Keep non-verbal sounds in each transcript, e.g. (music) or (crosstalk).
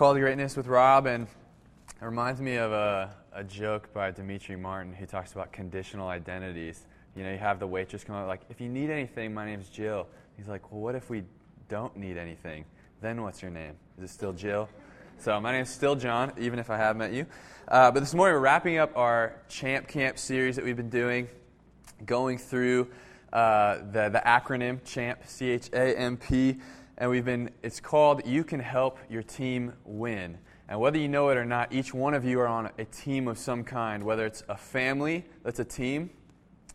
Call to Greatness with Rob, and it reminds me of a, a joke by Demetri Martin who talks about conditional identities. You know, you have the waitress come out like, if you need anything, my name's Jill. He's like, well, what if we don't need anything? Then what's your name? Is it still Jill? So my name's still John, even if I have met you. Uh, but this morning we're wrapping up our Champ Camp series that we've been doing, going through uh, the, the acronym CHAMP, C H A M P, and we've been, it's called You Can Help Your Team Win. And whether you know it or not, each one of you are on a team of some kind, whether it's a family that's a team,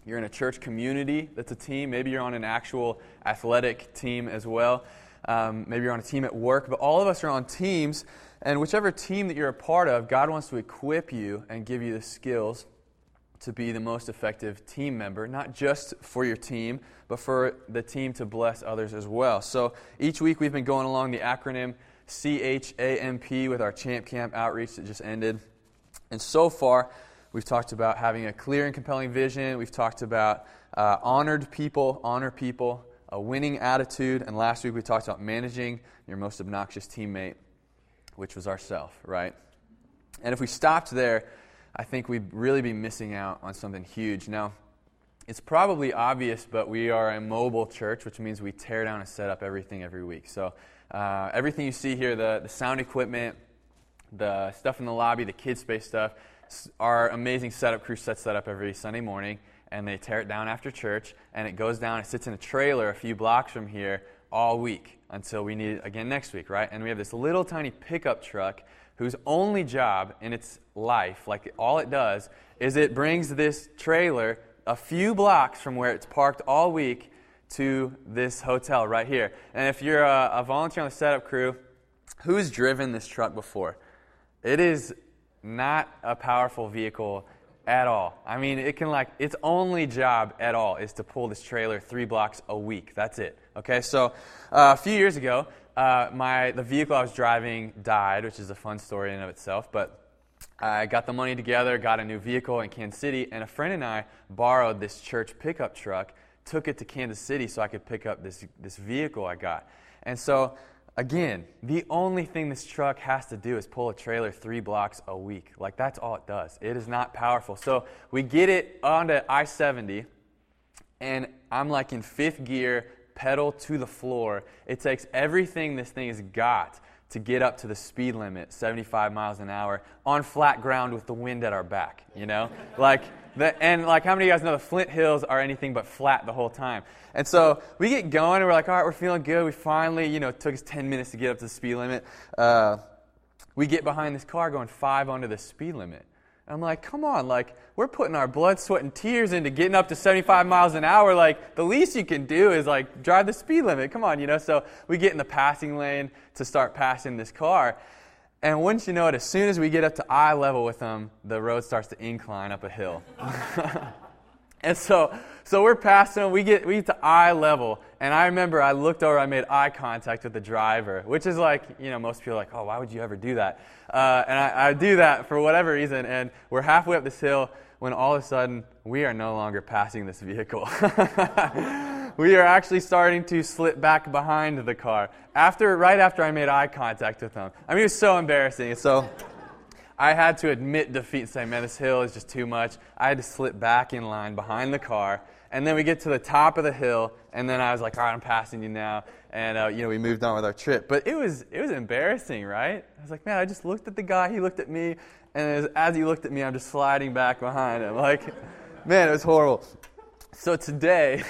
you're in a church community that's a team, maybe you're on an actual athletic team as well, um, maybe you're on a team at work, but all of us are on teams, and whichever team that you're a part of, God wants to equip you and give you the skills to be the most effective team member, not just for your team, but for the team to bless others as well. So each week we've been going along the acronym CHAMP with our Champ Camp outreach that just ended. And so far, we've talked about having a clear and compelling vision. We've talked about uh, honored people, honor people, a winning attitude. And last week we talked about managing your most obnoxious teammate, which was ourself, right? And if we stopped there, I think we'd really be missing out on something huge. Now, it's probably obvious, but we are a mobile church, which means we tear down and set up everything every week. So, uh, everything you see here the, the sound equipment, the stuff in the lobby, the kid space stuff, our amazing setup crew sets that up every Sunday morning, and they tear it down after church, and it goes down, it sits in a trailer a few blocks from here all week until we need it again next week, right? And we have this little tiny pickup truck whose only job in its life, like all it does, is it brings this trailer a few blocks from where it's parked all week to this hotel right here. And if you're a, a volunteer on the setup crew, who's driven this truck before? It is not a powerful vehicle at all. I mean, it can like its only job at all is to pull this trailer three blocks a week. That's it. Okay, so uh, a few years ago, uh, my the vehicle I was driving died, which is a fun story in of itself. But I got the money together, got a new vehicle in Kansas City, and a friend and I borrowed this church pickup truck, took it to Kansas City so I could pick up this this vehicle I got. And so again, the only thing this truck has to do is pull a trailer three blocks a week. Like that's all it does. It is not powerful. So we get it onto I 70, and I'm like in fifth gear, pedal to the floor. It takes everything this thing has got to get up to the speed limit, 75 miles an hour, on flat ground with the wind at our back, you know? like, the, and like, how many of you guys know the Flint Hills are anything but flat the whole time? And so we get going, and we're like, all right, we're feeling good. We finally, you know, it took us 10 minutes to get up to the speed limit. Uh, we get behind this car going five under the speed limit. I'm like, come on, like, we're putting our blood, sweat, and tears into getting up to 75 miles an hour. Like, the least you can do is, like, drive the speed limit. Come on, you know? So we get in the passing lane to start passing this car. And wouldn't you know it, as soon as we get up to eye level with them, the road starts to incline up a hill. (laughs) (laughs) and so, so we're passing them, we get, we get to eye level. And I remember I looked over, I made eye contact with the driver, which is like, you know, most people are like, oh, why would you ever do that? Uh, and I, I do that for whatever reason. And we're halfway up this hill when all of a sudden we are no longer passing this vehicle. (laughs) we are actually starting to slip back behind the car after right after I made eye contact with them. I mean, it was so embarrassing. So I had to admit defeat and say, man, this hill is just too much. I had to slip back in line behind the car. And then we get to the top of the hill, and then I was like, all right, I'm passing you now. And, uh, you know, we moved on with our trip. But it was, it was embarrassing, right? I was like, man, I just looked at the guy, he looked at me, and as, as he looked at me, I'm just sliding back behind him. Like, (laughs) man, it was horrible. So today,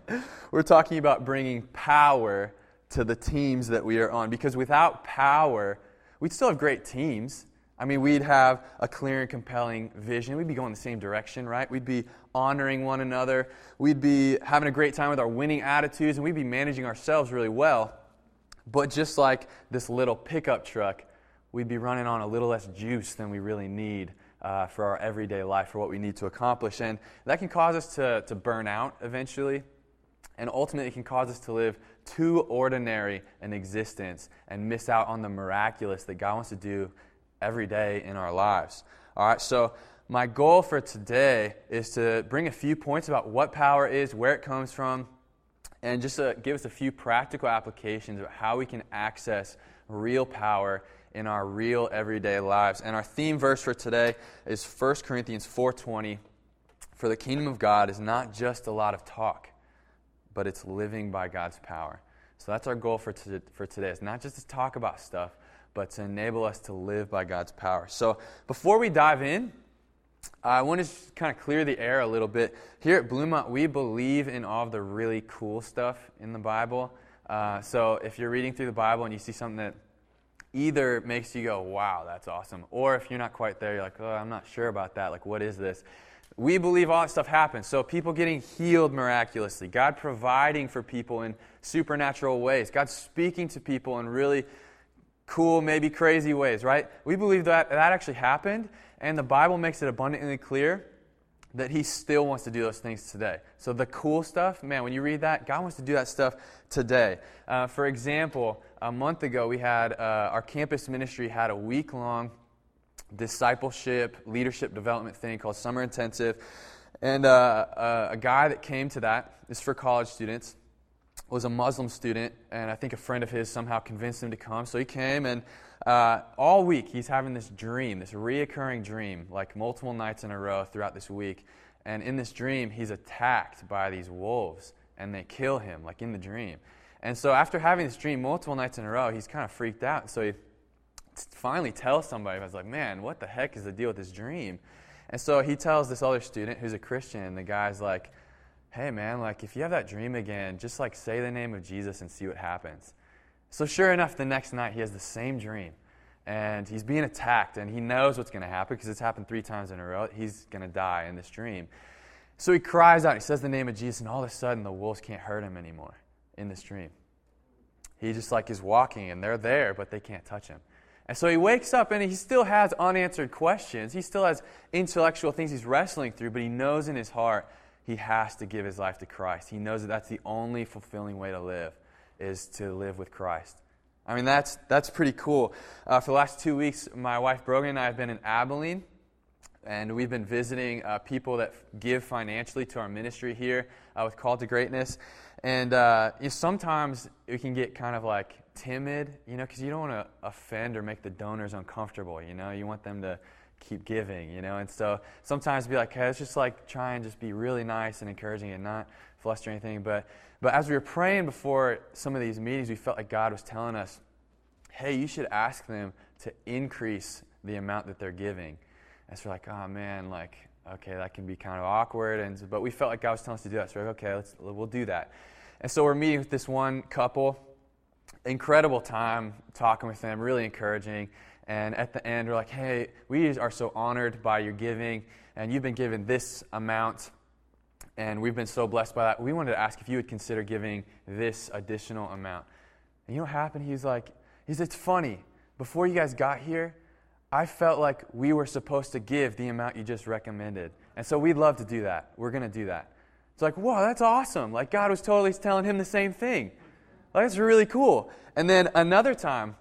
(laughs) we're talking about bringing power to the teams that we are on. Because without power, we'd still have great teams. I mean, we'd have a clear and compelling vision. We'd be going the same direction, right? We'd be honoring one another. We'd be having a great time with our winning attitudes, and we'd be managing ourselves really well. But just like this little pickup truck, we'd be running on a little less juice than we really need uh, for our everyday life, for what we need to accomplish. And that can cause us to, to burn out eventually. And ultimately, can cause us to live too ordinary an existence and miss out on the miraculous that God wants to do every day in our lives. All right, so my goal for today is to bring a few points about what power is, where it comes from, and just to give us a few practical applications of how we can access real power in our real everyday lives. And our theme verse for today is 1 Corinthians 4:20. For the kingdom of God is not just a lot of talk, but it's living by God's power. So that's our goal for, to, for today. It's not just to talk about stuff, but to enable us to live by God's power. So before we dive in, I want to kind of clear the air a little bit. Here at Bluemont, we believe in all of the really cool stuff in the Bible. Uh, so if you're reading through the Bible and you see something that either makes you go, wow, that's awesome, or if you're not quite there, you're like, oh, I'm not sure about that. Like, what is this? We believe all that stuff happens. So people getting healed miraculously, God providing for people in supernatural ways, God speaking to people in really cool, maybe crazy ways, right? We believe that that actually happened, and the Bible makes it abundantly clear that He still wants to do those things today. So the cool stuff, man, when you read that, God wants to do that stuff today. Uh, for example, a month ago, we had uh, our campus ministry had a week long discipleship, leadership development thing called Summer Intensive. And uh, uh, a guy that came to that is for college students, was a Muslim student, and I think a friend of his somehow convinced him to come. So he came, and uh, all week he's having this dream, this reoccurring dream, like multiple nights in a row throughout this week. And in this dream, he's attacked by these wolves, and they kill him, like in the dream. And so after having this dream multiple nights in a row, he's kind of freaked out. So he finally tells somebody, I was like, man, what the heck is the deal with this dream? And so he tells this other student who's a Christian, and the guy's like, hey man, like if you have that dream again, just like say the name of Jesus and see what happens. So sure enough, the next night he has the same dream. And he's being attacked, and he knows what's going to happen because it's happened three times in a row. He's going to die in this dream. So he cries out, he says the name of Jesus, and all of a sudden the wolves can't hurt him anymore in this dream. He just like is walking, and they're there, but they can't touch him. And so he wakes up and he still has unanswered questions. He still has intellectual things he's wrestling through, but he knows in his heart he has to give his life to Christ. He knows that that's the only fulfilling way to live, is to live with Christ. I mean, that's, that's pretty cool. Uh, for the last two weeks, my wife Brogan and I have been in Abilene, and we've been visiting uh, people that give financially to our ministry here uh, with Call to Greatness. And uh, you know, sometimes we can get kind of like timid, you know, because you don't want to offend or make the donors uncomfortable, you know. You want them to keep giving, you know. And so sometimes be like, hey, let's just like try and just be really nice and encouraging and not fluster anything. But but as we were praying before some of these meetings, we felt like God was telling us, hey, you should ask them to increase the amount that they're giving. And so we're like, oh man, like okay, that can be kind of awkward. And but we felt like God was telling us to do that. So we're like, okay, let's we'll do that. And so we're meeting with this one couple. Incredible time talking with them, really encouraging. And at the end, we're like, hey, we are so honored by your giving, and you've been given this amount, and we've been so blessed by that. We wanted to ask if you would consider giving this additional amount. And you know what happened? He's like, he's, it's funny. Before you guys got here, I felt like we were supposed to give the amount you just recommended. And so we'd love to do that. We're going to do that. It's like, whoa, that's awesome. Like God was totally telling him the same thing. Like, that's really cool. And then another time,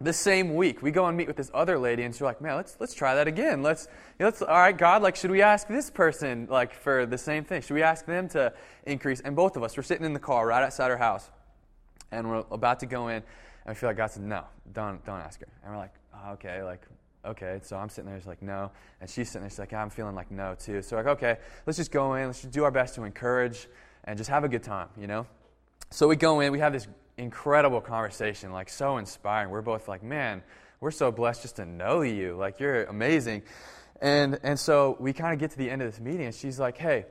this same week, we go and meet with this other lady, and she's like, "Man, let's let's try that again. Let's, let's all right, God, like, should we ask this person like for the same thing? Should we ask them to increase?" And both of us, we're sitting in the car right outside her house, and we're about to go in, and we feel like God said, "No, don't don't ask her." And we're like, oh, "Okay, like." Okay, so I'm sitting there, she's like, no. And she's sitting there, she's like, I'm feeling like no, too. So, like, okay, let's just go in, let's just do our best to encourage and just have a good time, you know? So we go in, we have this incredible conversation, like so inspiring. We're both like, man, we're so blessed just to know you. Like, you're amazing. And, and so we kind of get to the end of this meeting, and she's like, hey,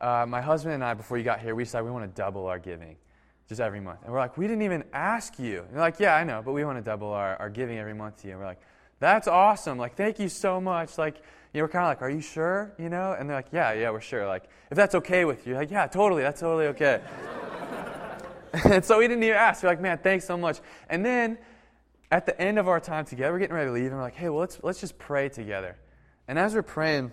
uh, my husband and I, before you got here, we decided we want to double our giving just every month. And we're like, we didn't even ask you. And they're like, yeah, I know, but we want to double our, our giving every month to you. And we're like, that's awesome. Like, thank you so much. Like, you know, we're kind of like, are you sure? You know? And they're like, yeah, yeah, we're sure. Like, if that's okay with you, like, yeah, totally, that's totally okay. And (laughs) so we didn't even ask. We're like, man, thanks so much. And then at the end of our time together, we're getting ready to leave, and we're like, hey, well, let's, let's just pray together. And as we're praying,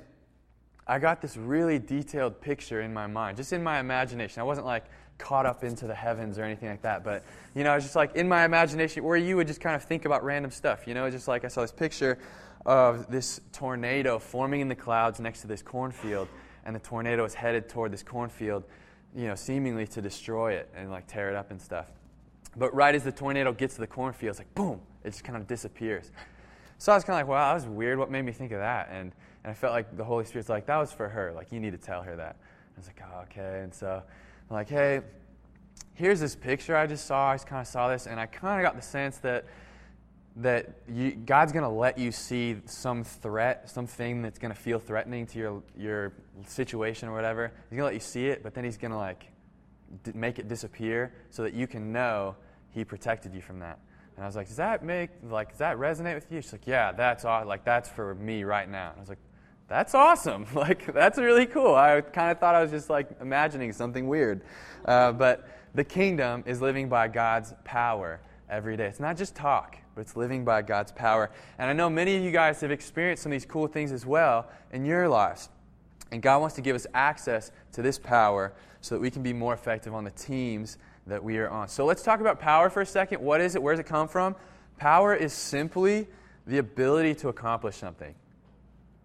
I got this really detailed picture in my mind, just in my imagination. I wasn't like caught up into the heavens or anything like that, but you know, I was just like in my imagination where you would just kind of think about random stuff. You know, just like I saw this picture of this tornado forming in the clouds next to this cornfield, and the tornado is headed toward this cornfield, you know, seemingly to destroy it and like tear it up and stuff. But right as the tornado gets to the cornfield, it's like boom, It just kind of disappears. So I was kind of like, wow, that was weird. What made me think of that? And, and I felt like the Holy Spirit's like, that was for her. Like, you need to tell her that. I was like, oh, okay. And so I'm like, hey, here's this picture I just saw. I just kind of saw this, and I kind of got the sense that that you, God's going to let you see some threat, something that's going to feel threatening to your your situation or whatever. He's going to let you see it, but then He's going to like d- make it disappear so that you can know He protected you from that. And I was like, does that make like does that resonate with you? She's like, yeah, that's aw- like that's for me right now. And I was like, that's awesome. (laughs) Like that's really cool. I kind of thought I was just like imagining something weird, uh, but the kingdom is living by God's power every day. It's not just talk, but it's living by God's power. And I know many of you guys have experienced some of these cool things as well in your lives. And God wants to give us access to this power so that we can be more effective on the teams that we are on. So let's talk about power for a second. What is it? Where does it come from? Power is simply the ability to accomplish something.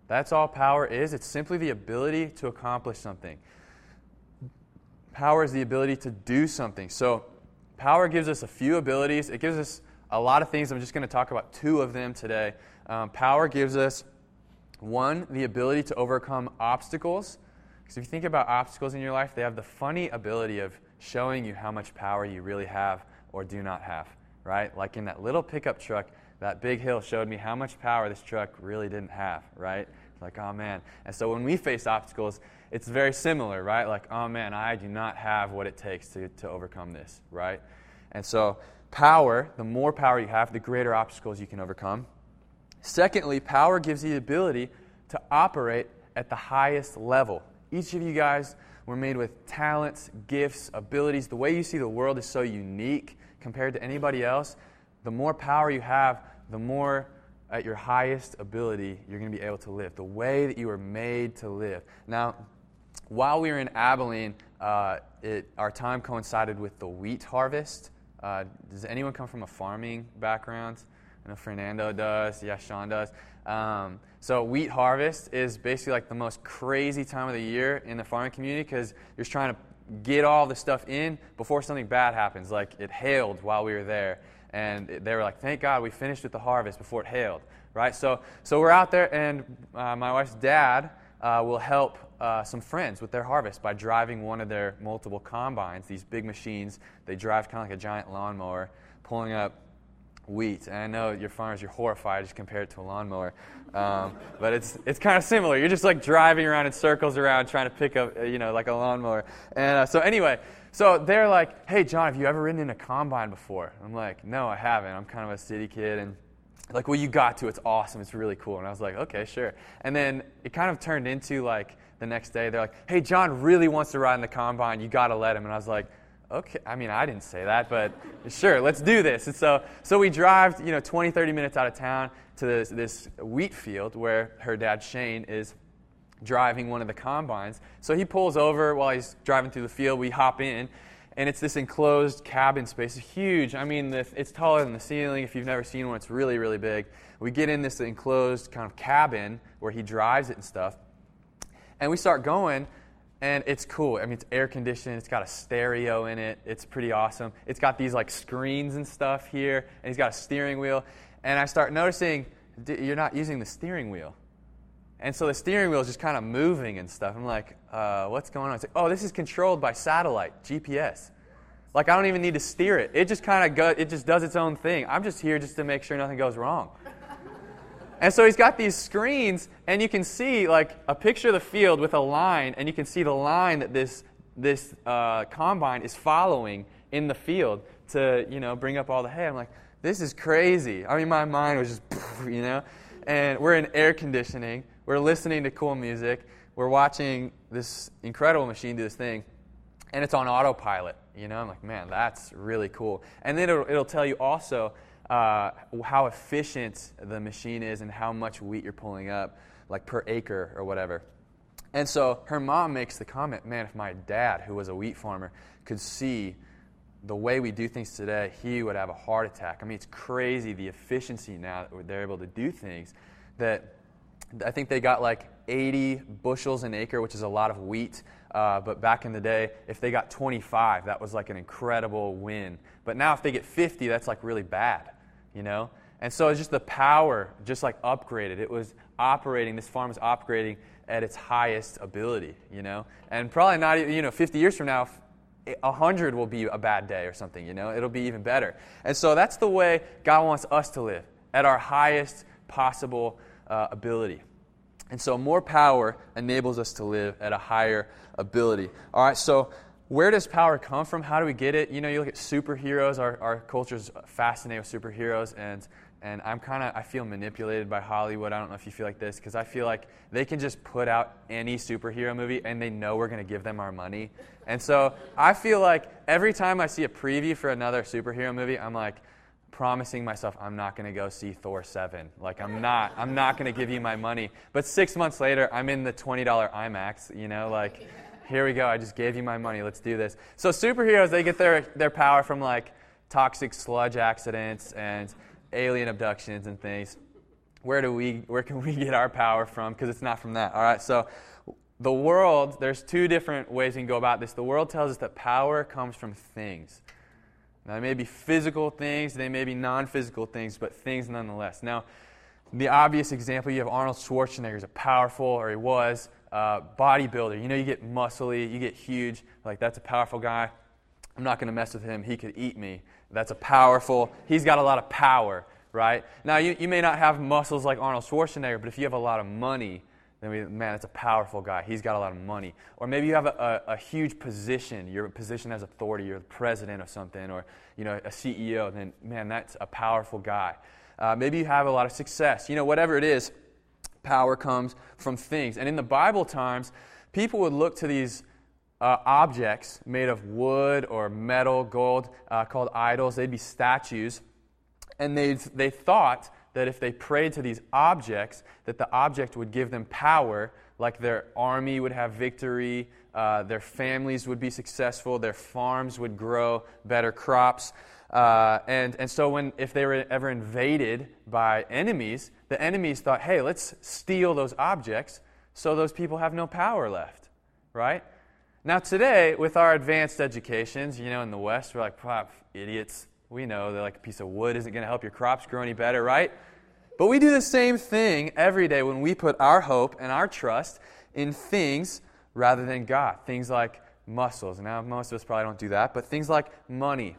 That's all power is. It's simply the ability to accomplish something. Power is the ability to do something. So, power gives us a few abilities. It gives us a lot of things. I'm just going to talk about two of them today. Um, power gives us, one, the ability to overcome obstacles. Because if you think about obstacles in your life, they have the funny ability of showing you how much power you really have or do not have, right? Like in that little pickup truck, that big hill showed me how much power this truck really didn't have, right? Like, oh man. And so when we face obstacles, it's very similar, right? Like, oh man, I do not have what it takes to, to overcome this, right? And so, power, the more power you have, the greater obstacles you can overcome. Secondly, power gives you the ability to operate at the highest level. Each of you guys were made with talents, gifts, abilities. The way you see the world is so unique compared to anybody else. The more power you have, the more at your highest ability you're going to be able to live, the way that you were made to live. Now, while we were in Abilene, uh, it, our time coincided with the wheat harvest. Uh, does anyone come from a farming background? I know Fernando does. Yeah, Sean does. Um, so wheat harvest is basically like the most crazy time of the year in the farming community because you're trying to get all the stuff in before something bad happens. Like it hailed while we were there, and they were like, "Thank God we finished with the harvest before it hailed." Right? So, so we're out there, and uh, my wife's dad uh, will help uh, some friends with their harvest by driving one of their multiple combines, these big machines. They drive kind of like a giant lawnmower, pulling up wheat. And I know your farmers, you're horrified just compared to a lawnmower. Um, (laughs) but it's, it's kind of similar. You're just like driving around in circles around trying to pick up, uh, you know, like a lawnmower. And uh, so anyway, so they're like, hey, John, have you ever ridden in a combine before? I'm like, no, I haven't. I'm kind of a city kid. And like, well, you got to. It's awesome. It's really cool. And I was like, okay, sure. And then it kind of turned into like the next day, they're like, hey, John really wants to ride in the combine. You got to let him. And I was like, okay, I mean, I didn't say that, but (laughs) sure, let's do this. And so, so we drive, you know, 20, 30 minutes out of town to this, this wheat field where her dad, Shane, is driving one of the combines. So he pulls over while he's driving through the field. We hop in, and it's this enclosed cabin space. It's huge. I mean, it's taller than the ceiling. If you've never seen one, it's really, really big. We get in this enclosed kind of cabin where he drives it and stuff. And we start going, and it's cool. I mean, it's air conditioned. It's got a stereo in it. It's pretty awesome. It's got these like screens and stuff here, and he's got a steering wheel. And I start noticing you're not using the steering wheel. And so the steering wheel is just kind of moving and stuff. I'm like, uh, what's going on? It's like, oh, this is controlled by satellite, GPS. Like I don't even need to steer it. It just kind of go, it just does its own thing. I'm just here just to make sure nothing goes wrong. (laughs) And so he's got these screens, and you can see like a picture of the field with a line, and you can see the line that this this uh, combine is following in the field to you know bring up all the hay. I'm like, this is crazy. I mean, my mind was just (laughs) you know. And we're in air conditioning. We're listening to cool music. We're watching this incredible machine do this thing, and it's on autopilot. You know, I'm like, man, that's really cool. And then it'll, it'll tell you also uh, how efficient the machine is and how much wheat you're pulling up, like per acre or whatever. And so her mom makes the comment, man, if my dad, who was a wheat farmer, could see the way we do things today, he would have a heart attack. I mean, it's crazy the efficiency now that they're able to do things. That I think they got like 80 bushels an acre, which is a lot of wheat. Uh, but back in the day, if they got 25, that was like an incredible win. But now, if they get 50, that's like really bad you know? And so it's just the power, just like upgraded. It was operating, this farm was operating at its highest ability, you know? And probably not, you know, 50 years from now, 100 will be a bad day or something, you know? It'll be even better. And so that's the way God wants us to live, at our highest possible uh, ability. And so more power enables us to live at a higher ability. All right, so where does power come from? How do we get it? You know, you look at superheroes. Our, our culture's fascinated with superheroes, and and I'm kind of I feel manipulated by Hollywood. I don't know if you feel like this because I feel like they can just put out any superhero movie and they know we're going to give them our money. And so I feel like every time I see a preview for another superhero movie, I'm like promising myself I'm not going to go see Thor 7. Like I'm not I'm not going to give you my money. But 6 months later, I'm in the $20 IMAX, you know, like here we go. I just gave you my money. Let's do this. So superheroes, they get their their power from like toxic sludge accidents and alien abductions and things. Where do we where can we get our power from? Because it's not from that. All right. So the world, there's two different ways we can go about this. The world tells us that power comes from things. They may be physical things, they may be non physical things, but things nonetheless. Now, the obvious example you have Arnold Schwarzenegger, he's a powerful, or he was, uh, bodybuilder. You know, you get muscly, you get huge. Like, that's a powerful guy. I'm not going to mess with him. He could eat me. That's a powerful, he's got a lot of power, right? Now, you, you may not have muscles like Arnold Schwarzenegger, but if you have a lot of money, then we, man, it's a powerful guy. He's got a lot of money. Or maybe you have a, a, a huge position. Your position has authority. You're the president of something, or you know, a CEO. Then, man, that's a powerful guy. Uh, maybe you have a lot of success. You know, whatever it is, power comes from things. And in the Bible times, people would look to these uh, objects made of wood or metal, gold, uh, called idols. They'd be statues. And they, they thought that if they prayed to these objects, that the object would give them power, like their army would have victory, uh, their families would be successful, their farms would grow better crops. Uh, and, and so when, if they were ever invaded by enemies, the enemies thought, hey, let's steal those objects so those people have no power left, right? Now, today, with our advanced educations, you know, in the West, we're like, Pop, idiots. We know that like a piece of wood isn't going to help your crops grow any better, right? But we do the same thing every day when we put our hope and our trust in things rather than God. Things like muscles. Now, most of us probably don't do that, but things like money,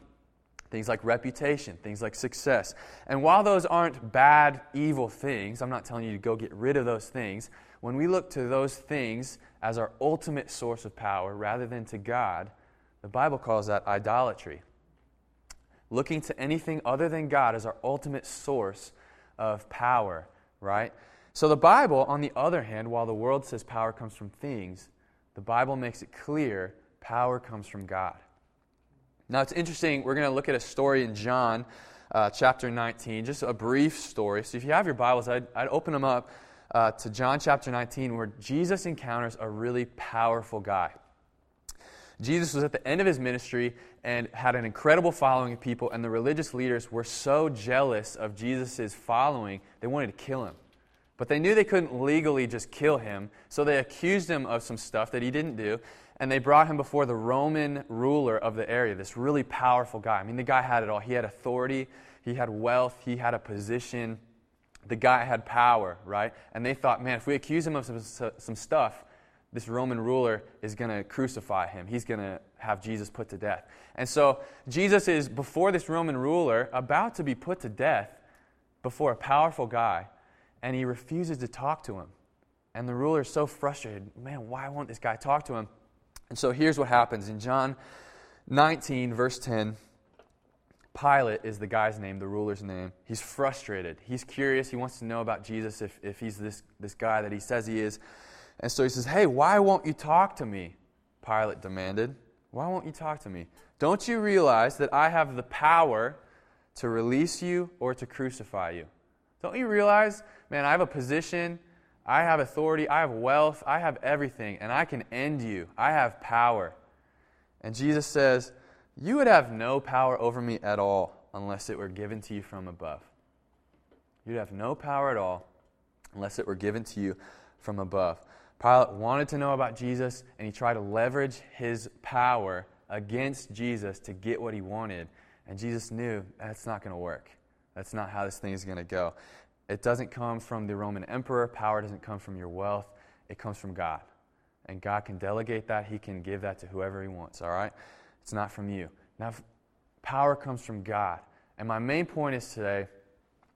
things like reputation, things like success. And while those aren't bad, evil things, I'm not telling you to go get rid of those things. When we look to those things as our ultimate source of power rather than to God, the Bible calls that idolatry. Looking to anything other than God as our ultimate source of power, right? So the Bible, on the other hand, while the world says power comes from things, the Bible makes it clear power comes from God. Now it's interesting, we're going to look at a story in John uh, chapter 19, just a brief story. So if you have your Bibles, I'd, I'd open them up uh, to John chapter 19, where Jesus encounters a really powerful guy. Jesus was at the end of his ministry and had an incredible following of people, and the religious leaders were so jealous of Jesus' following, they wanted to kill him. But they knew they couldn't legally just kill him, so they accused him of some stuff that he didn't do, and they brought him before the Roman ruler of the area, this really powerful guy. I mean, the guy had it all. He had authority, he had wealth, he had a position the guy had power, right? And they thought, man, if we accuse him of some, some stuff, this Roman ruler is going to crucify him. He's going to have Jesus put to death. And so Jesus is before this Roman ruler, about to be put to death before a powerful guy, and he refuses to talk to him. And the ruler is so frustrated. Man, why won't this guy talk to him? And so here's what happens in John 19, verse 10. Pilate is the guy's name, the ruler's name. He's frustrated. He's curious. He wants to know about Jesus if, if he's this, this guy that he says he is. And so he says, Hey, why won't you talk to me? Pilate demanded. Why won't you talk to me? Don't you realize that I have the power to release you or to crucify you? Don't you realize, man, I have a position, I have authority, I have wealth, I have everything, and I can end you. I have power. And Jesus says, you would have no power over me at all unless it were given to you from above. You'd have no power at all unless it were given to you from above. Pilate wanted to know about Jesus, and he tried to leverage his power against Jesus to get what he wanted. And Jesus knew that's not going to work. That's not how this thing is going to go. It doesn't come from the Roman emperor. Power doesn't come from your wealth. It comes from God. And God can delegate that. He can give that to whoever He wants, all right? It's not from you. Now, power comes from God. And my main point is today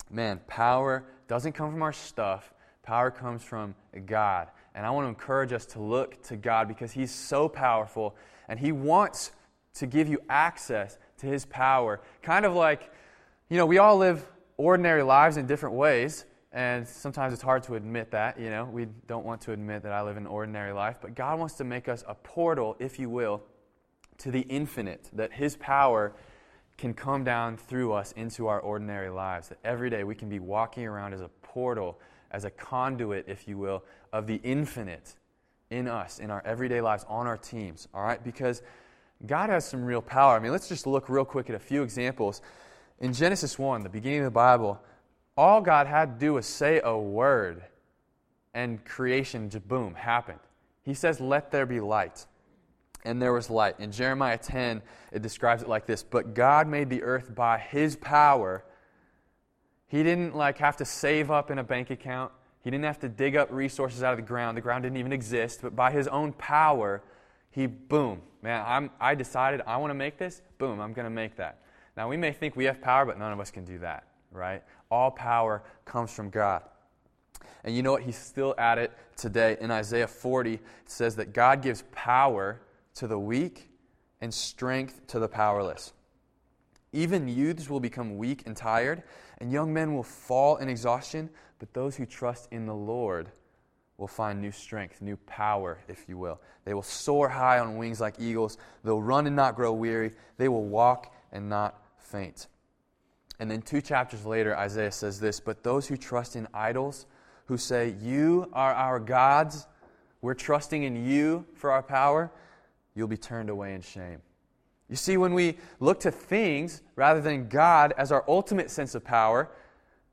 man, power doesn't come from our stuff, power comes from God. And I want to encourage us to look to God because He's so powerful and He wants to give you access to His power. Kind of like, you know, we all live ordinary lives in different ways, and sometimes it's hard to admit that, you know. We don't want to admit that I live an ordinary life, but God wants to make us a portal, if you will, to the infinite, that His power can come down through us into our ordinary lives. That every day we can be walking around as a portal, as a conduit, if you will, of the infinite in us, in our everyday lives, on our teams, all right? Because God has some real power. I mean, let's just look real quick at a few examples. In Genesis 1, the beginning of the Bible, all God had to do was say a word, and creation boom, happened. He says, Let there be light. And there was light. In Jeremiah 10, it describes it like this But God made the earth by his power. He didn't like have to save up in a bank account. He didn't have to dig up resources out of the ground. The ground didn't even exist. But by his own power, he, boom, man, I'm, I decided I want to make this. Boom, I'm going to make that. Now, we may think we have power, but none of us can do that, right? All power comes from God. And you know what? He's still at it today. In Isaiah 40, it says that God gives power to the weak and strength to the powerless. Even youths will become weak and tired, and young men will fall in exhaustion, but those who trust in the Lord will find new strength, new power, if you will. They will soar high on wings like eagles. They'll run and not grow weary. They will walk and not faint. And then two chapters later, Isaiah says this But those who trust in idols, who say, You are our gods, we're trusting in you for our power, you'll be turned away in shame. You see, when we look to things rather than God as our ultimate sense of power,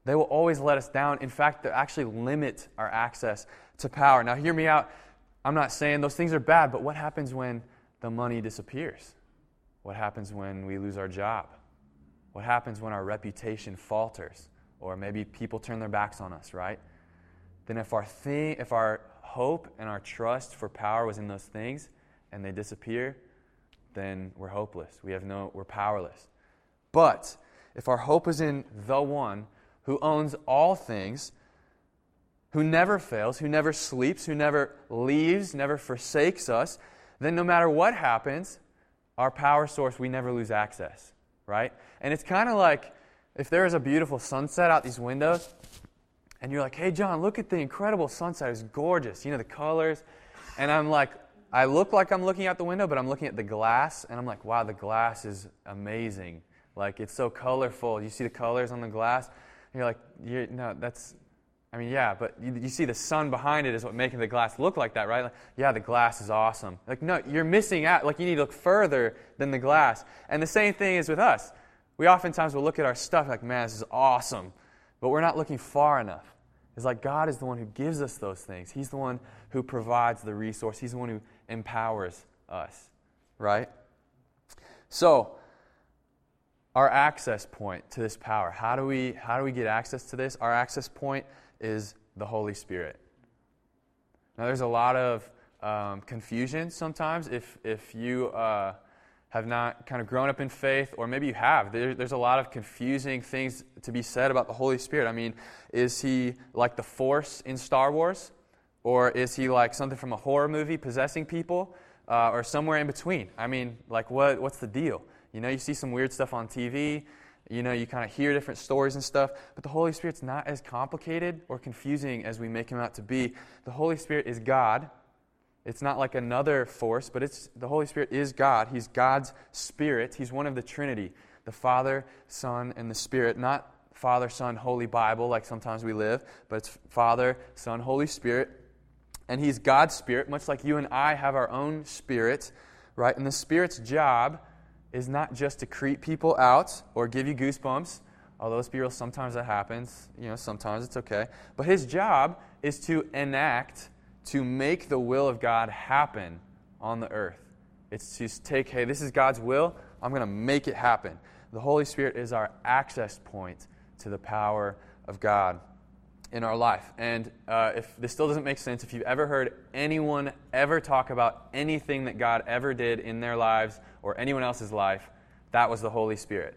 they will always let us down. In fact, they actually limit our access to power. Now, hear me out. I'm not saying those things are bad, but what happens when the money disappears? What happens when we lose our job? What happens when our reputation falters? Or maybe people turn their backs on us, right? Then if our thing, if our hope and our trust for power was in those things and they disappear, then we're hopeless. We have no we're powerless. But if our hope is in the one who owns all things, who never fails, who never sleeps, who never leaves, never forsakes us, then no matter what happens, our power source, we never lose access, right? And it's kind of like if there is a beautiful sunset out these windows, and you're like, hey, John, look at the incredible sunset. It's gorgeous. You know, the colors. And I'm like, I look like I'm looking out the window, but I'm looking at the glass, and I'm like, wow, the glass is amazing. Like, it's so colorful. You see the colors on the glass? And you're like, you're, no, that's I mean, yeah, but you, you, see the sun behind it is what making the glass look like that, right? Like, yeah, the glass is awesome. Like, no, you're missing out. Like, you need to look further than the glass. And the same thing is with us. We oftentimes will look at our stuff like, man, this is awesome. But we're not looking far enough. It's like God is the one who gives us those things. He's the one who provides the resource. He's the one who empowers us, right? So, our access point to this power. How do we how do we get access to this? Our access point is the Holy Spirit. Now, there's a lot of um, confusion sometimes if, if you uh, have not kind of grown up in faith, or maybe you have. There, there's a lot of confusing things to be said about the Holy Spirit. I mean, is he like the Force in Star Wars? Or is he like something from a horror movie possessing people? Uh, or somewhere in between? I mean, like, what, what's the deal? You know, you see some weird stuff on TV. You know, you kind of hear different stories and stuff, but the Holy Spirit's not as complicated or confusing as we make him out to be. The Holy Spirit is God. It's not like another force, but it's the Holy Spirit is God. He's God's Spirit. He's one of the Trinity, the Father, Son, and the Spirit. Not Father, Son, Holy Bible like sometimes we live, but it's Father, Son, Holy Spirit. And He's God's Spirit, much like you and I have our own spirit, right? And the Spirit's job is not just to creep people out or give you goosebumps, although let's real, sometimes that happens. You know, sometimes it's okay. But his job is to enact, to make the will of God happen on the earth. It's to take, hey, this is God's will. I'm going to make it happen. The Holy Spirit is our access point to the power of God in our life. And uh, if this still doesn't make sense, if you've ever heard anyone ever talk about anything that God ever did in their lives or anyone else's life, that was the Holy Spirit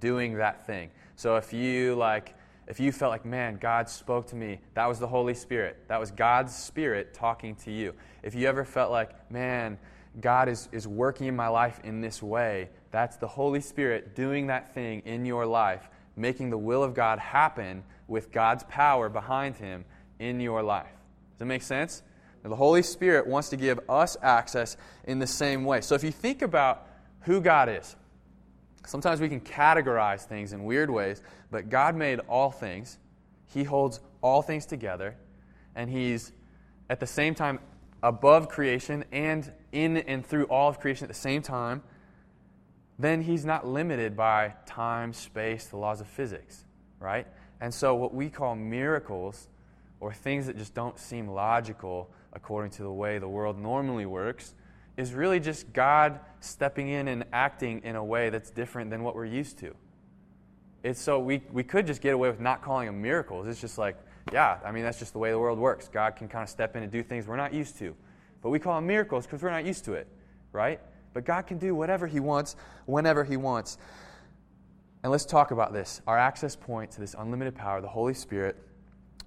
doing that thing. So if you like, if you felt like, man, God spoke to me, that was the Holy Spirit. That was God's Spirit talking to you. If you ever felt like, man, God is, is working in my life in this way, that's the Holy Spirit doing that thing in your life, making the will of God happen with God's power behind him in your life. Does that make sense? Now, the Holy Spirit wants to give us access in the same way. So if you think about who God is, sometimes we can categorize things in weird ways, but God made all things. He holds all things together, and He's at the same time above creation and in and through all of creation at the same time. Then He's not limited by time, space, the laws of physics, right? And so, what we call miracles, or things that just don't seem logical according to the way the world normally works, is really just God stepping in and acting in a way that's different than what we're used to. It's so we, we could just get away with not calling them miracles. It's just like, yeah, I mean, that's just the way the world works. God can kind of step in and do things we're not used to. But we call them miracles because we're not used to it, right? But God can do whatever He wants, whenever He wants. And let's talk about this our access point to this unlimited power, the Holy Spirit.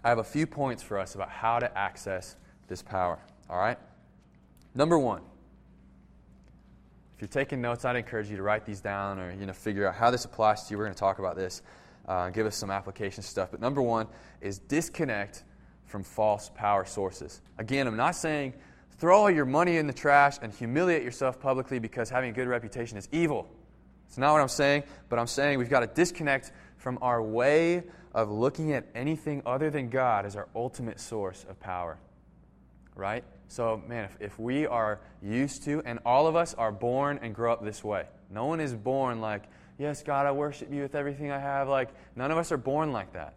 I have a few points for us about how to access this power. All right? Number one, if you're taking notes, I'd encourage you to write these down or you know, figure out how this applies to you. We're going to talk about this, uh, give us some application stuff. But number one is disconnect from false power sources. Again, I'm not saying throw all your money in the trash and humiliate yourself publicly because having a good reputation is evil. It's not what I'm saying, but I'm saying we've got to disconnect from our way of looking at anything other than God as our ultimate source of power. Right? So, man, if, if we are used to, and all of us are born and grow up this way, no one is born like, yes, God, I worship you with everything I have. Like, none of us are born like that.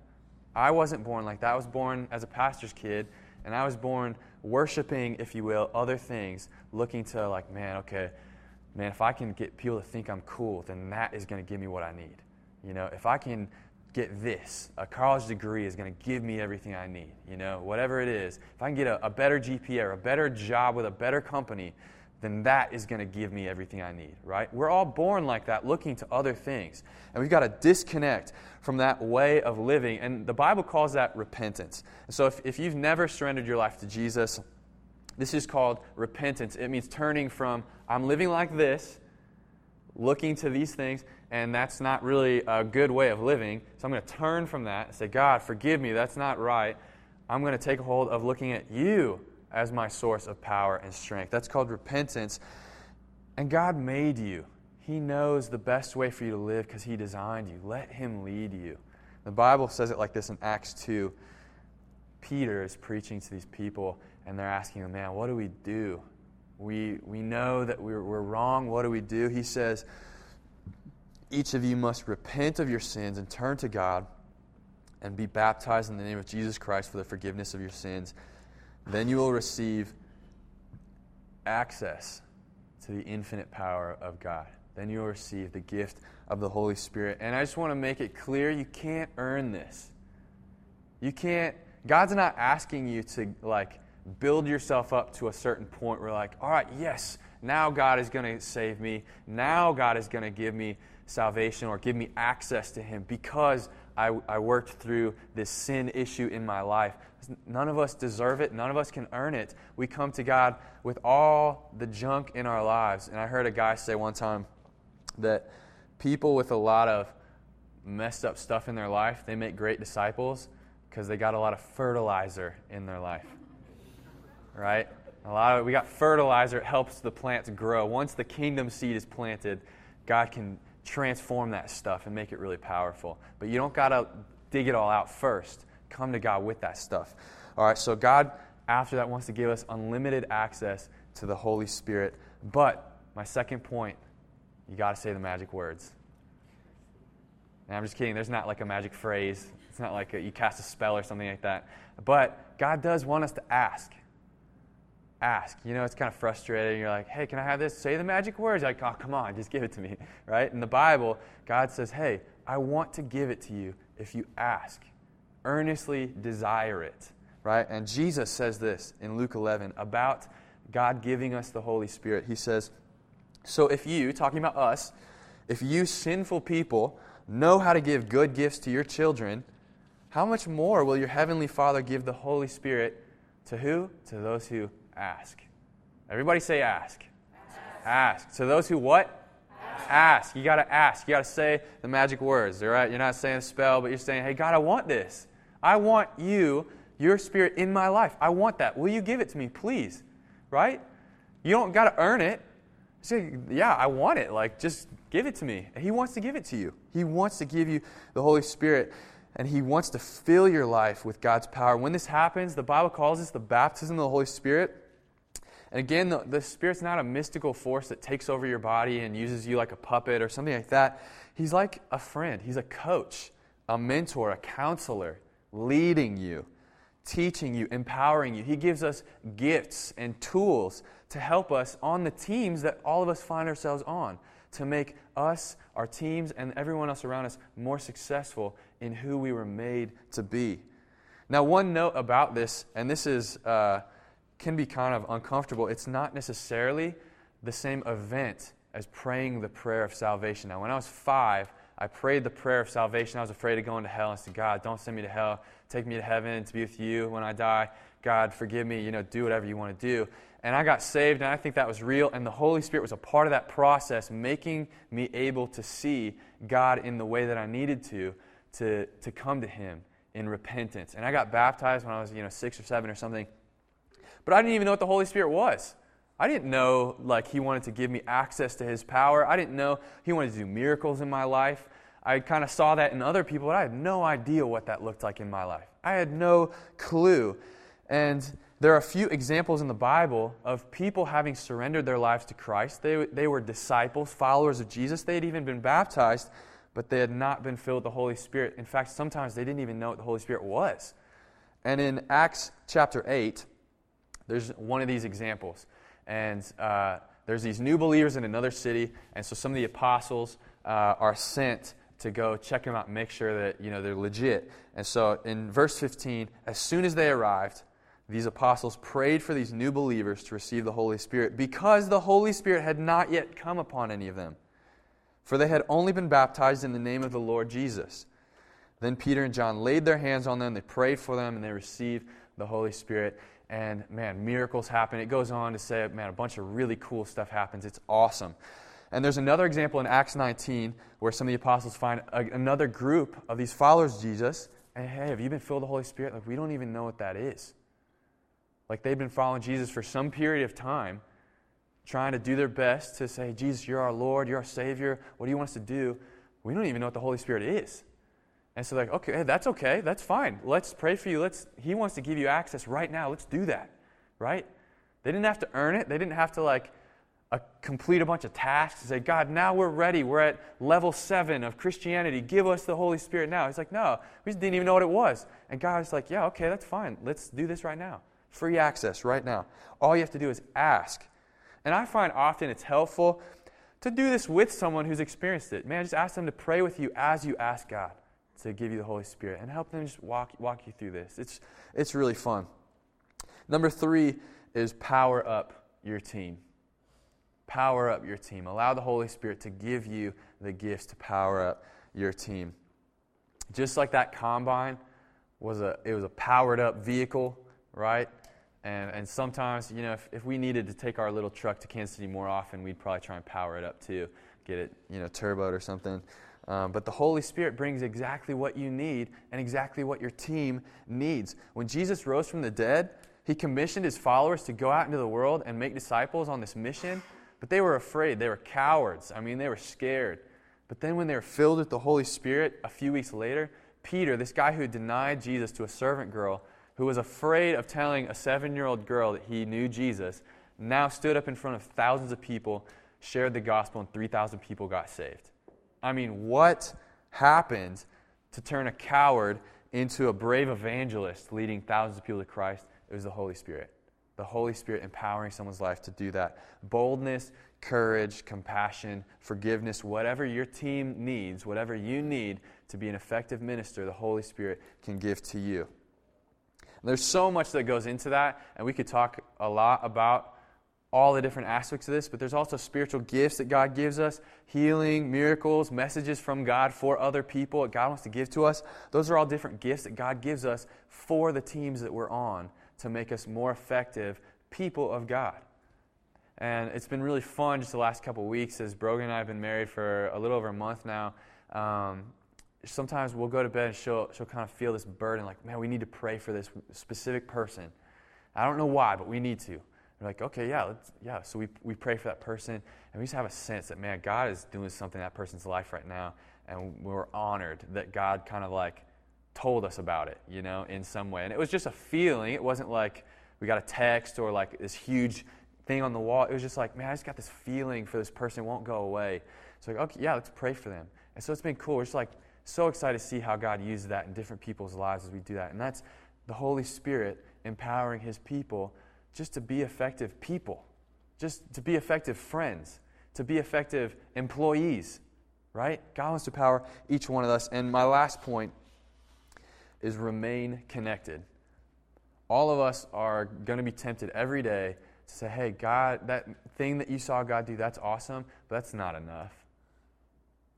I wasn't born like that. I was born as a pastor's kid, and I was born worshiping, if you will, other things, looking to, like, man, okay, man, if I can get people to think I'm cool, then that is going to give me what I need. You know, if I can get this, a college degree is going to give me everything I need. You know, whatever it is, if I can get a, a better GPA or a better job with a better company, then that is going to give me everything I need, right? We're all born like that, looking to other things. And we've got to disconnect from that way of living. And the Bible calls that repentance. And so if, if you've never surrendered your life to Jesus, this is called repentance. It means turning from, I'm living like this, looking to these things, and that's not really a good way of living. So I'm going to turn from that and say, God, forgive me, that's not right. I'm going to take a hold of looking at you as my source of power and strength. That's called repentance. And God made you. He knows the best way for you to live because He designed you. Let Him lead you. The Bible says it like this in Acts 2. Peter is preaching to these people, and they're asking him, Man, what do we do? We, we know that we're, we're wrong. What do we do? He says, Each of you must repent of your sins and turn to God and be baptized in the name of Jesus Christ for the forgiveness of your sins. Then you will receive access to the infinite power of God. Then you will receive the gift of the Holy Spirit. And I just want to make it clear you can't earn this. You can't, God's not asking you to, like, build yourself up to a certain point where, like, all right, yes, now God is going to save me. Now God is going to give me salvation or give me access to Him because I, I worked through this sin issue in my life. None of us deserve it. None of us can earn it. We come to God with all the junk in our lives. And I heard a guy say one time that people with a lot of messed up stuff in their life, they make great disciples because they got a lot of fertilizer in their life right? A lot of we got fertilizer. It helps the plants grow. Once the kingdom seed is planted, God can transform that stuff and make it really powerful. But you don't got to dig it all out first. Come to God with that stuff. All right, so God, after that, wants to give us unlimited access to the Holy Spirit. But my second point, you got to say the magic words. And I'm just kidding. There's not like a magic phrase. It's not like a, you cast a spell or something like that. But God does want us to ask ask. You know, it's kind of frustrating. You're like, hey, can I have this? Say the magic words. You're like, oh, come on, just give it to me, (laughs) right? In the Bible, God says, hey, I want to give it to you if you ask. Earnestly desire it, right? And Jesus says this in Luke 11 about God giving us the Holy Spirit. He says, So if you, talking about us, if you sinful people know how to give good gifts to your children, how much more will your heavenly Father give the Holy Spirit to who? To those who ask. Everybody say ask. Ask. To those who what? Ask. ask. You got to ask. You got to say the magic words, all right? You're not saying a spell, but you're saying, hey, God, I want this. I want you, your spirit in my life. I want that. Will you give it to me, please? Right? You don't got to earn it. Say, yeah, I want it. Like, just give it to me. He wants to give it to you. He wants to give you the Holy Spirit, and He wants to fill your life with God's power. When this happens, the Bible calls this the baptism of the Holy Spirit. And again, the, the Spirit's not a mystical force that takes over your body and uses you like a puppet or something like that. He's like a friend, He's a coach, a mentor, a counselor, leading you teaching you, empowering you. He gives us gifts and tools to help us on the teams that all of us find ourselves on, to make us, our teams, and everyone else around us more successful in who we were made to be. Now, one note about this, and this is uh, can be kind of uncomfortable. It's not necessarily the same event as praying the prayer of salvation. Now, when I was five, I prayed the prayer of salvation. I was afraid of going to hell and said, God, don't send me to hell. Take me to heaven to be with you when I die. God, forgive me. You know, do whatever you want to do. And I got saved, and I think that was real. And the Holy Spirit was a part of that process, making me able to see God in the way that I needed to, to, to come to Him in repentance. And I got baptized when I was, you know, six or seven or something. But I didn't even know what the Holy Spirit was. I didn't know like he wanted to give me access to his power. I didn't know he wanted to do miracles in my life. I kind of saw that in other people, but I had no idea what that looked like in my life. I had no clue. And there are a few examples in the Bible of people having surrendered their lives to Christ. They, they were disciples, followers of Jesus. They had even been baptized, but they had not been filled with the Holy Spirit. In fact, sometimes they didn't even know what the Holy Spirit was. And in Acts chapter 8, there's one of these examples and uh, there's these new believers in another city, and so some of the apostles uh, are sent to go check them out and make sure that you know they're legit. And so in verse 15, as soon as they arrived, these apostles prayed for these new believers to receive the Holy Spirit because the Holy Spirit had not yet come upon any of them. For they had only been baptized in the name of the Lord Jesus. Then Peter and John laid their hands on them, they prayed for them, and they received the Holy Spirit and man, miracles happen. It goes on to say, man, a bunch of really cool stuff happens. It's awesome. And there's another example in Acts 19 where some of the apostles find a, another group of these followers of Jesus. And hey, have you been filled with the Holy Spirit? Like, we don't even know what that is. Like, they've been following Jesus for some period of time, trying to do their best to say, Jesus, you're our Lord, you're our Savior. What do you want us to do? We don't even know what the Holy Spirit is. And so like, okay, that's okay. That's fine. Let's pray for you. Let's he wants to give you access right now. Let's do that. Right? They didn't have to earn it. They didn't have to like a, complete a bunch of tasks and say, God, now we're ready. We're at level seven of Christianity. Give us the Holy Spirit now. He's like, no, we just didn't even know what it was. And God's like, yeah, okay, that's fine. Let's do this right now. Free access right now. All you have to do is ask. And I find often it's helpful to do this with someone who's experienced it. Man, just ask them to pray with you as you ask God to give you the Holy Spirit and help them just walk, walk you through this. It's, it's really fun. Number three is power up your team. Power up your team. Allow the Holy Spirit to give you the gifts to power up your team. Just like that combine was a, it was a powered up vehicle, right? And, and sometimes, you know, if, if we needed to take our little truck to Kansas City more often, we'd probably try and power it up too, get it, you know, turboed or something. Um, but the Holy Spirit brings exactly what you need and exactly what your team needs. When Jesus rose from the dead, he commissioned his followers to go out into the world and make disciples on this mission, but they were afraid. They were cowards. I mean, they were scared. But then when they were filled with the Holy Spirit a few weeks later, Peter, this guy who denied Jesus to a servant girl, who was afraid of telling a seven year old girl that he knew Jesus, now stood up in front of thousands of people, shared the gospel, and 3,000 people got saved. I mean, what happened to turn a coward into a brave evangelist leading thousands of people to Christ? It was the Holy Spirit. the Holy Spirit empowering someone's life to do that. Boldness, courage, compassion, forgiveness, whatever your team needs, whatever you need to be an effective minister, the Holy Spirit can give to you. And there's so much that goes into that, and we could talk a lot about all the different aspects of this, but there's also spiritual gifts that God gives us healing, miracles, messages from God for other people that God wants to give to us. Those are all different gifts that God gives us for the teams that we're on to make us more effective people of God. And it's been really fun just the last couple weeks as Brogan and I have been married for a little over a month now. Um, sometimes we'll go to bed and she'll, she'll kind of feel this burden like, man, we need to pray for this specific person. I don't know why, but we need to. We're like, okay, yeah, let's, yeah. So we, we pray for that person, and we just have a sense that, man, God is doing something in that person's life right now, and we're honored that God kind of like told us about it, you know, in some way. And it was just a feeling. It wasn't like we got a text or like this huge thing on the wall. It was just like, man, I just got this feeling for this person. It won't go away. So like, okay, yeah, let's pray for them. And so it's been cool. We're just like so excited to see how God uses that in different people's lives as we do that. And that's the Holy Spirit empowering His people just to be effective people, just to be effective friends, to be effective employees, right? God wants to power each one of us. And my last point is remain connected. All of us are going to be tempted every day to say, hey, God, that thing that you saw God do, that's awesome, but that's not enough.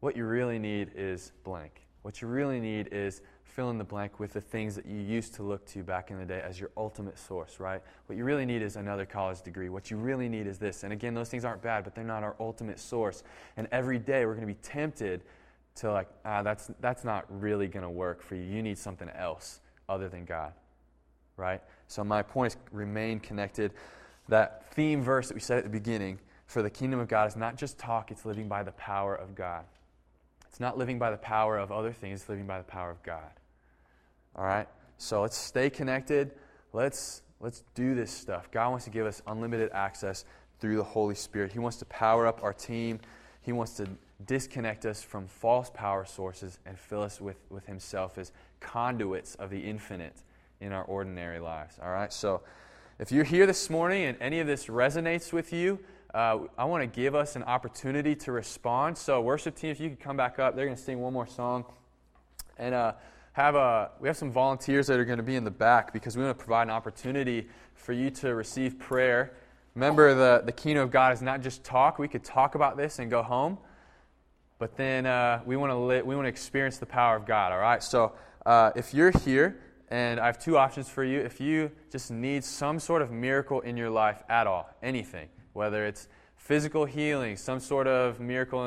What you really need is blank. What you really need is fill in the blank with the things that you used to look to back in the day as your ultimate source, right? What you really need is another college degree. What you really need is this. And again, those things aren't bad, but they're not our ultimate source. And every day we're going to be tempted to like, ah, that's, that's not really going to work for you. You need something else other than God, right? So my point is remain connected. That theme verse that we said at the beginning for the kingdom of God is not just talk, it's living by the power of God. It's not living by the power of other things, it's living by the power of God. All right? So let's stay connected. Let's, let's do this stuff. God wants to give us unlimited access through the Holy Spirit. He wants to power up our team. He wants to disconnect us from false power sources and fill us with, with Himself as conduits of the infinite in our ordinary lives. All right? So if you're here this morning and any of this resonates with you, uh, I want to give us an opportunity to respond. So, worship team, if you could come back up, they're going to sing one more song. And uh, have a, we have some volunteers that are going to be in the back because we want to provide an opportunity for you to receive prayer. Remember, the, the kingdom of God is not just talk. We could talk about this and go home, but then uh, we want to li- we want to experience the power of God. All right. So uh, if you're here, and I have two options for you. If you just need some sort of miracle in your life at all, anything, whether it's physical healing, some sort of miracle